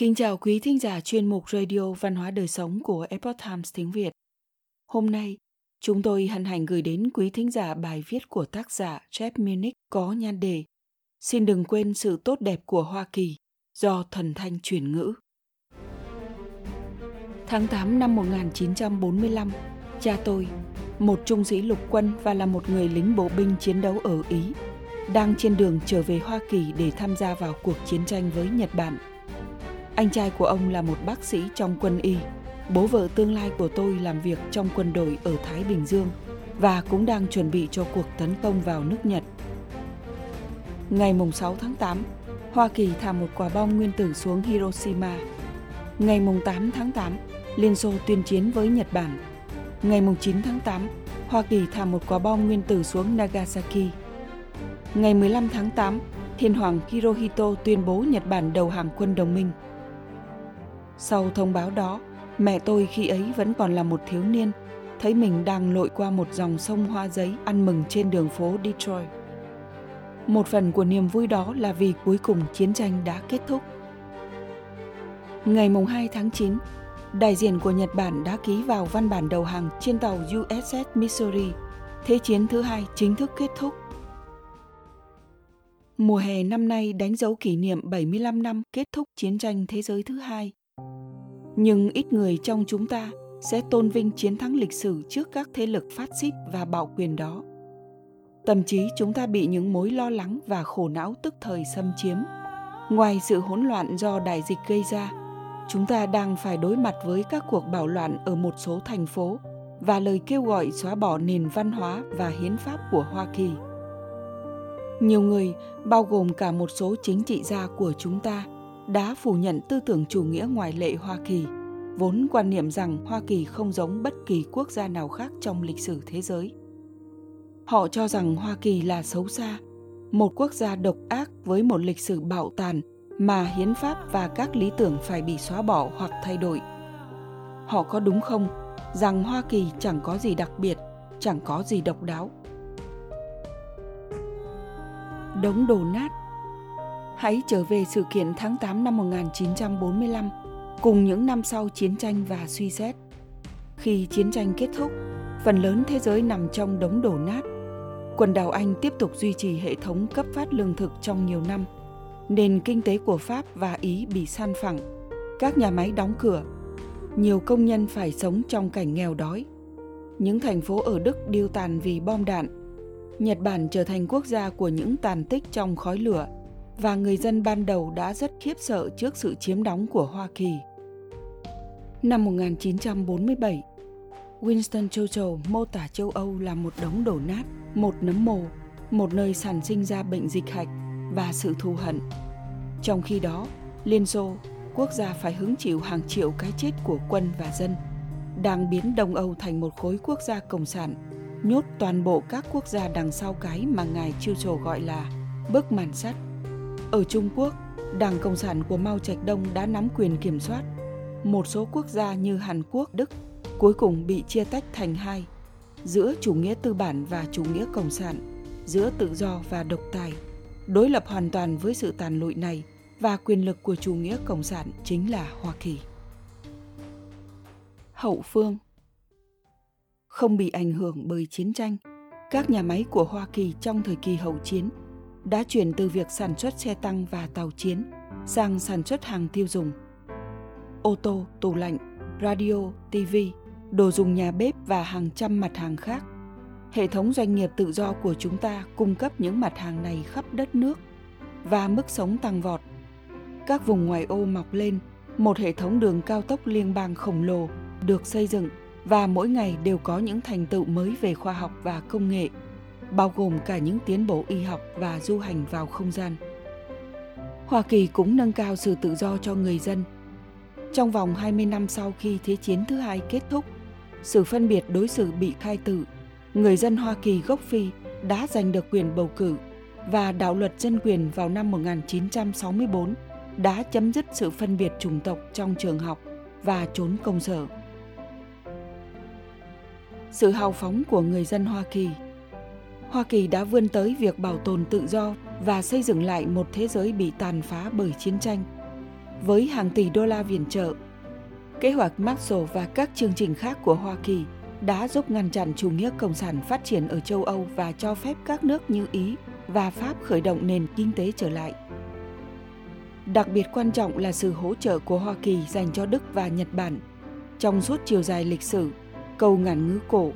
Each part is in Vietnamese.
Kính chào quý thính giả chuyên mục Radio Văn hóa Đời Sống của Epoch Times tiếng Việt. Hôm nay, chúng tôi hân hạnh gửi đến quý thính giả bài viết của tác giả Jeff Munich có nhan đề Xin đừng quên sự tốt đẹp của Hoa Kỳ do thần thanh chuyển ngữ. Tháng 8 năm 1945, cha tôi, một trung sĩ lục quân và là một người lính bộ binh chiến đấu ở Ý, đang trên đường trở về Hoa Kỳ để tham gia vào cuộc chiến tranh với Nhật Bản – anh trai của ông là một bác sĩ trong quân y. Bố vợ tương lai của tôi làm việc trong quân đội ở Thái Bình Dương và cũng đang chuẩn bị cho cuộc tấn công vào nước Nhật. Ngày 6 tháng 8, Hoa Kỳ thả một quả bom nguyên tử xuống Hiroshima. Ngày 8 tháng 8, Liên Xô tuyên chiến với Nhật Bản. Ngày 9 tháng 8, Hoa Kỳ thả một quả bom nguyên tử xuống Nagasaki. Ngày 15 tháng 8, Thiên hoàng Hirohito tuyên bố Nhật Bản đầu hàng quân đồng minh. Sau thông báo đó, mẹ tôi khi ấy vẫn còn là một thiếu niên, thấy mình đang lội qua một dòng sông hoa giấy ăn mừng trên đường phố Detroit. Một phần của niềm vui đó là vì cuối cùng chiến tranh đã kết thúc. Ngày mùng 2 tháng 9, đại diện của Nhật Bản đã ký vào văn bản đầu hàng trên tàu USS Missouri. Thế chiến thứ hai chính thức kết thúc. Mùa hè năm nay đánh dấu kỷ niệm 75 năm kết thúc chiến tranh thế giới thứ hai nhưng ít người trong chúng ta sẽ tôn vinh chiến thắng lịch sử trước các thế lực phát xít và bạo quyền đó. Tâm trí chúng ta bị những mối lo lắng và khổ não tức thời xâm chiếm. Ngoài sự hỗn loạn do đại dịch gây ra, chúng ta đang phải đối mặt với các cuộc bạo loạn ở một số thành phố và lời kêu gọi xóa bỏ nền văn hóa và hiến pháp của hoa kỳ. Nhiều người, bao gồm cả một số chính trị gia của chúng ta đã phủ nhận tư tưởng chủ nghĩa ngoại lệ Hoa Kỳ, vốn quan niệm rằng Hoa Kỳ không giống bất kỳ quốc gia nào khác trong lịch sử thế giới. Họ cho rằng Hoa Kỳ là xấu xa, một quốc gia độc ác với một lịch sử bạo tàn mà hiến pháp và các lý tưởng phải bị xóa bỏ hoặc thay đổi. Họ có đúng không rằng Hoa Kỳ chẳng có gì đặc biệt, chẳng có gì độc đáo? Đống đổ nát hãy trở về sự kiện tháng 8 năm 1945 cùng những năm sau chiến tranh và suy xét. Khi chiến tranh kết thúc, phần lớn thế giới nằm trong đống đổ nát. Quần đảo Anh tiếp tục duy trì hệ thống cấp phát lương thực trong nhiều năm. Nền kinh tế của Pháp và Ý bị san phẳng. Các nhà máy đóng cửa. Nhiều công nhân phải sống trong cảnh nghèo đói. Những thành phố ở Đức điêu tàn vì bom đạn. Nhật Bản trở thành quốc gia của những tàn tích trong khói lửa – và người dân ban đầu đã rất khiếp sợ trước sự chiếm đóng của Hoa Kỳ. Năm 1947, Winston Churchill mô tả châu Âu là một đống đổ nát, một nấm mồ, một nơi sản sinh ra bệnh dịch hạch và sự thù hận. Trong khi đó, Liên Xô, quốc gia phải hứng chịu hàng triệu cái chết của quân và dân, đang biến Đông Âu thành một khối quốc gia cộng sản, nhốt toàn bộ các quốc gia đằng sau cái mà ngài Churchill gọi là bức màn sắt ở Trung Quốc, Đảng Cộng sản của Mao Trạch Đông đã nắm quyền kiểm soát. Một số quốc gia như Hàn Quốc, Đức cuối cùng bị chia tách thành hai, giữa chủ nghĩa tư bản và chủ nghĩa cộng sản, giữa tự do và độc tài. Đối lập hoàn toàn với sự tàn lụi này và quyền lực của chủ nghĩa cộng sản chính là Hoa Kỳ. Hậu phương Không bị ảnh hưởng bởi chiến tranh, các nhà máy của Hoa Kỳ trong thời kỳ hậu chiến – đã chuyển từ việc sản xuất xe tăng và tàu chiến sang sản xuất hàng tiêu dùng. Ô tô, tủ lạnh, radio, TV, đồ dùng nhà bếp và hàng trăm mặt hàng khác. Hệ thống doanh nghiệp tự do của chúng ta cung cấp những mặt hàng này khắp đất nước và mức sống tăng vọt. Các vùng ngoại ô mọc lên, một hệ thống đường cao tốc liên bang khổng lồ được xây dựng và mỗi ngày đều có những thành tựu mới về khoa học và công nghệ bao gồm cả những tiến bộ y học và du hành vào không gian. Hoa Kỳ cũng nâng cao sự tự do cho người dân. Trong vòng 20 năm sau khi Thế chiến thứ hai kết thúc, sự phân biệt đối xử bị khai tử, người dân Hoa Kỳ gốc Phi đã giành được quyền bầu cử và đạo luật dân quyền vào năm 1964 đã chấm dứt sự phân biệt chủng tộc trong trường học và trốn công sở. Sự hào phóng của người dân Hoa Kỳ Hoa Kỳ đã vươn tới việc bảo tồn tự do và xây dựng lại một thế giới bị tàn phá bởi chiến tranh. với hàng tỷ đô la viện trợ. Kế hoạch Marshall và các chương trình khác của Hoa Kỳ đã giúp ngăn chặn chủ nghĩa cộng sản phát triển ở châu Âu và cho phép các nước như Ý và Pháp khởi động nền kinh tế trở lại. Đặc biệt quan trọng là sự hỗ trợ của Hoa Kỳ dành cho Đức và Nhật Bản. Trong suốt chiều dài lịch sử, câu ngạn ngữ cổ,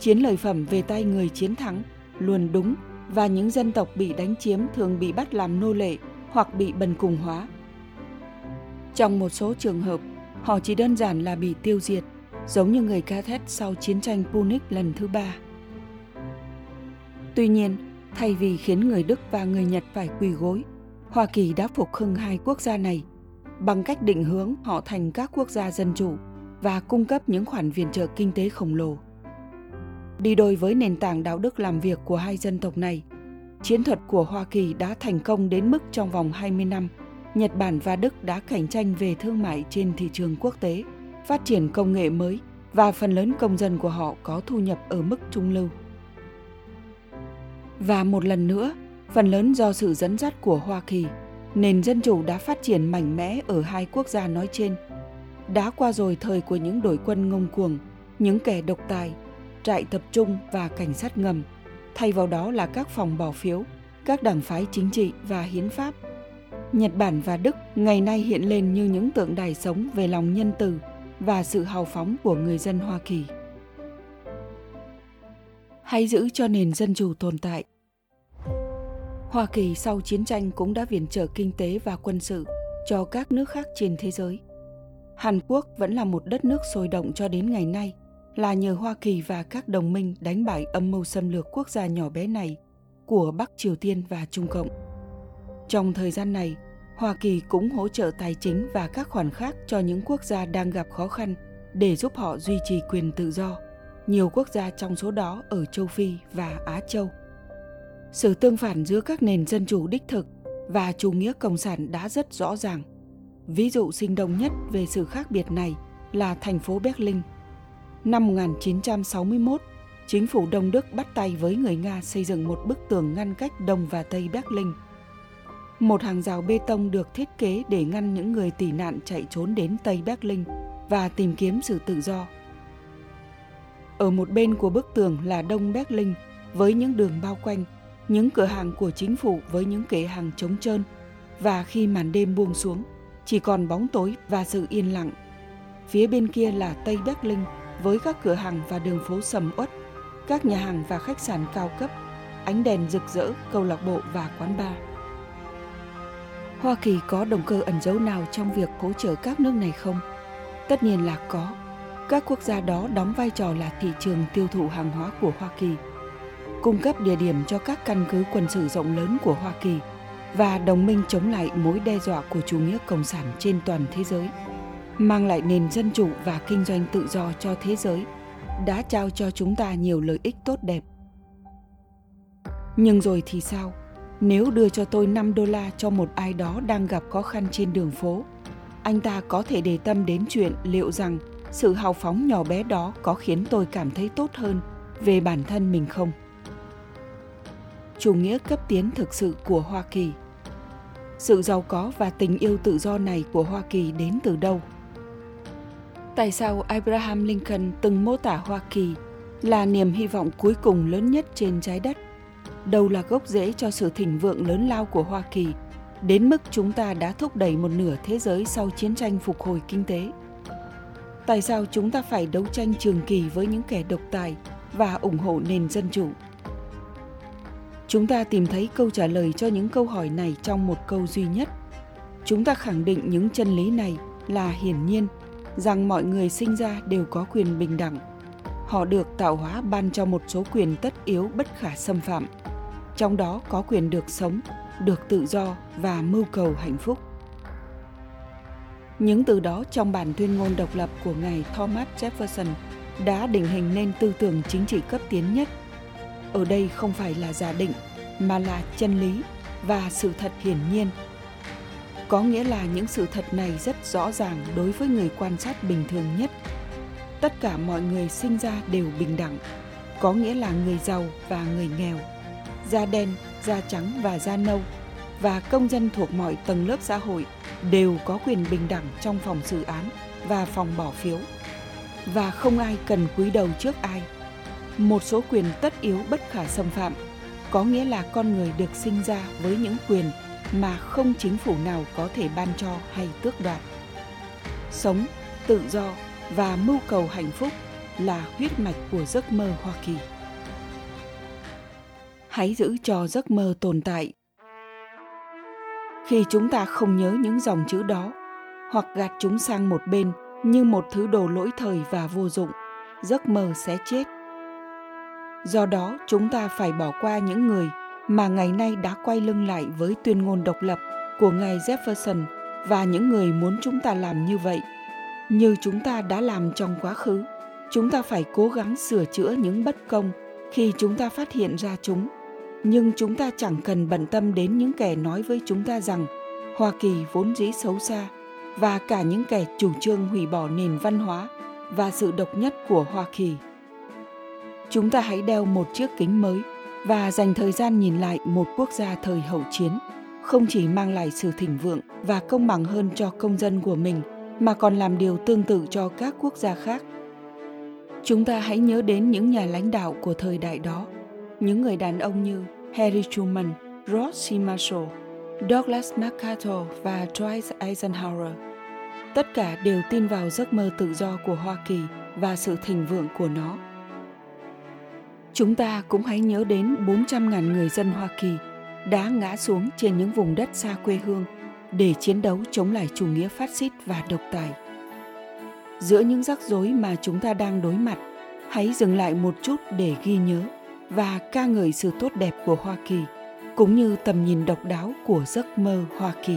chiến lợi phẩm về tay người chiến thắng luôn đúng và những dân tộc bị đánh chiếm thường bị bắt làm nô lệ hoặc bị bần cùng hóa. Trong một số trường hợp, họ chỉ đơn giản là bị tiêu diệt, giống như người Carthage sau chiến tranh Punic lần thứ ba. Tuy nhiên, thay vì khiến người Đức và người Nhật phải quỳ gối, Hoa Kỳ đã phục hưng hai quốc gia này bằng cách định hướng họ thành các quốc gia dân chủ và cung cấp những khoản viện trợ kinh tế khổng lồ. Đi đôi với nền tảng đạo đức làm việc của hai dân tộc này, chiến thuật của Hoa Kỳ đã thành công đến mức trong vòng 20 năm, Nhật Bản và Đức đã cạnh tranh về thương mại trên thị trường quốc tế, phát triển công nghệ mới và phần lớn công dân của họ có thu nhập ở mức trung lưu. Và một lần nữa, phần lớn do sự dẫn dắt của Hoa Kỳ, nền dân chủ đã phát triển mạnh mẽ ở hai quốc gia nói trên. Đã qua rồi thời của những đội quân ngông cuồng, những kẻ độc tài, trại tập trung và cảnh sát ngầm, thay vào đó là các phòng bỏ phiếu, các đảng phái chính trị và hiến pháp. Nhật Bản và Đức ngày nay hiện lên như những tượng đài sống về lòng nhân từ và sự hào phóng của người dân Hoa Kỳ. Hãy giữ cho nền dân chủ tồn tại Hoa Kỳ sau chiến tranh cũng đã viện trợ kinh tế và quân sự cho các nước khác trên thế giới. Hàn Quốc vẫn là một đất nước sôi động cho đến ngày nay, là nhờ Hoa Kỳ và các đồng minh đánh bại âm mưu xâm lược quốc gia nhỏ bé này của Bắc Triều Tiên và Trung Cộng. Trong thời gian này, Hoa Kỳ cũng hỗ trợ tài chính và các khoản khác cho những quốc gia đang gặp khó khăn để giúp họ duy trì quyền tự do. Nhiều quốc gia trong số đó ở châu Phi và Á Châu – sự tương phản giữa các nền dân chủ đích thực và chủ nghĩa cộng sản đã rất rõ ràng. Ví dụ sinh động nhất về sự khác biệt này là thành phố Berlin. Năm 1961, chính phủ Đông Đức bắt tay với người Nga xây dựng một bức tường ngăn cách Đông và Tây Berlin. Một hàng rào bê tông được thiết kế để ngăn những người tị nạn chạy trốn đến Tây Berlin và tìm kiếm sự tự do. Ở một bên của bức tường là Đông Berlin với những đường bao quanh những cửa hàng của chính phủ với những kệ hàng trống trơn và khi màn đêm buông xuống chỉ còn bóng tối và sự yên lặng phía bên kia là tây berlin với các cửa hàng và đường phố sầm uất các nhà hàng và khách sạn cao cấp ánh đèn rực rỡ câu lạc bộ và quán bar. Hoa kỳ có động cơ ẩn giấu nào trong việc hỗ trợ các nước này không? Tất nhiên là có. Các quốc gia đó đóng vai trò là thị trường tiêu thụ hàng hóa của hoa kỳ cung cấp địa điểm cho các căn cứ quân sự rộng lớn của Hoa Kỳ và đồng minh chống lại mối đe dọa của chủ nghĩa cộng sản trên toàn thế giới, mang lại nền dân chủ và kinh doanh tự do cho thế giới, đã trao cho chúng ta nhiều lợi ích tốt đẹp. Nhưng rồi thì sao? Nếu đưa cho tôi 5 đô la cho một ai đó đang gặp khó khăn trên đường phố, anh ta có thể để tâm đến chuyện liệu rằng sự hào phóng nhỏ bé đó có khiến tôi cảm thấy tốt hơn về bản thân mình không? chủ nghĩa cấp tiến thực sự của Hoa Kỳ. Sự giàu có và tình yêu tự do này của Hoa Kỳ đến từ đâu? Tại sao Abraham Lincoln từng mô tả Hoa Kỳ là niềm hy vọng cuối cùng lớn nhất trên trái đất? Đâu là gốc rễ cho sự thịnh vượng lớn lao của Hoa Kỳ, đến mức chúng ta đã thúc đẩy một nửa thế giới sau chiến tranh phục hồi kinh tế? Tại sao chúng ta phải đấu tranh trường kỳ với những kẻ độc tài và ủng hộ nền dân chủ? chúng ta tìm thấy câu trả lời cho những câu hỏi này trong một câu duy nhất chúng ta khẳng định những chân lý này là hiển nhiên rằng mọi người sinh ra đều có quyền bình đẳng. Họ được tạo hóa ban cho một số quyền tất yếu bất khả xâm phạm. Trong đó có quyền được sống, được tự do và mưu cầu hạnh phúc. Những từ đó trong bản tuyên ngôn độc lập của ngài Thomas Jefferson đã định hình nên tư tưởng chính trị cấp tiến nhất. Ở đây không phải là giả định, mà là chân lý và sự thật hiển nhiên có nghĩa là những sự thật này rất rõ ràng đối với người quan sát bình thường nhất tất cả mọi người sinh ra đều bình đẳng có nghĩa là người giàu và người nghèo da đen da trắng và da nâu và công dân thuộc mọi tầng lớp xã hội đều có quyền bình đẳng trong phòng xử án và phòng bỏ phiếu và không ai cần cúi đầu trước ai. Một số quyền tất yếu bất khả xâm phạm, có nghĩa là con người được sinh ra với những quyền mà không chính phủ nào có thể ban cho hay tước đoạt. Sống, tự do và mưu cầu hạnh phúc là huyết mạch của giấc mơ Hoa Kỳ. Hãy giữ cho giấc mơ tồn tại. Khi chúng ta không nhớ những dòng chữ đó hoặc gạt chúng sang một bên như một thứ đồ lỗi thời và vô dụng, giấc mơ sẽ chết. Do đó, chúng ta phải bỏ qua những người mà ngày nay đã quay lưng lại với tuyên ngôn độc lập của ngài Jefferson và những người muốn chúng ta làm như vậy. Như chúng ta đã làm trong quá khứ, chúng ta phải cố gắng sửa chữa những bất công khi chúng ta phát hiện ra chúng. Nhưng chúng ta chẳng cần bận tâm đến những kẻ nói với chúng ta rằng Hoa Kỳ vốn dĩ xấu xa và cả những kẻ chủ trương hủy bỏ nền văn hóa và sự độc nhất của Hoa Kỳ. Chúng ta hãy đeo một chiếc kính mới và dành thời gian nhìn lại một quốc gia thời hậu chiến, không chỉ mang lại sự thịnh vượng và công bằng hơn cho công dân của mình, mà còn làm điều tương tự cho các quốc gia khác. Chúng ta hãy nhớ đến những nhà lãnh đạo của thời đại đó, những người đàn ông như harry truman ross c. Marshall, douglas macarthur và dwight eisenhower. Tất cả đều tin vào giấc mơ tự do của hoa kỳ và sự thịnh vượng của nó. Chúng ta cũng hãy nhớ đến 400.000 người dân Hoa Kỳ đã ngã xuống trên những vùng đất xa quê hương để chiến đấu chống lại chủ nghĩa phát xít và độc tài. Giữa những rắc rối mà chúng ta đang đối mặt, hãy dừng lại một chút để ghi nhớ và ca ngợi sự tốt đẹp của Hoa Kỳ, cũng như tầm nhìn độc đáo của giấc mơ Hoa Kỳ.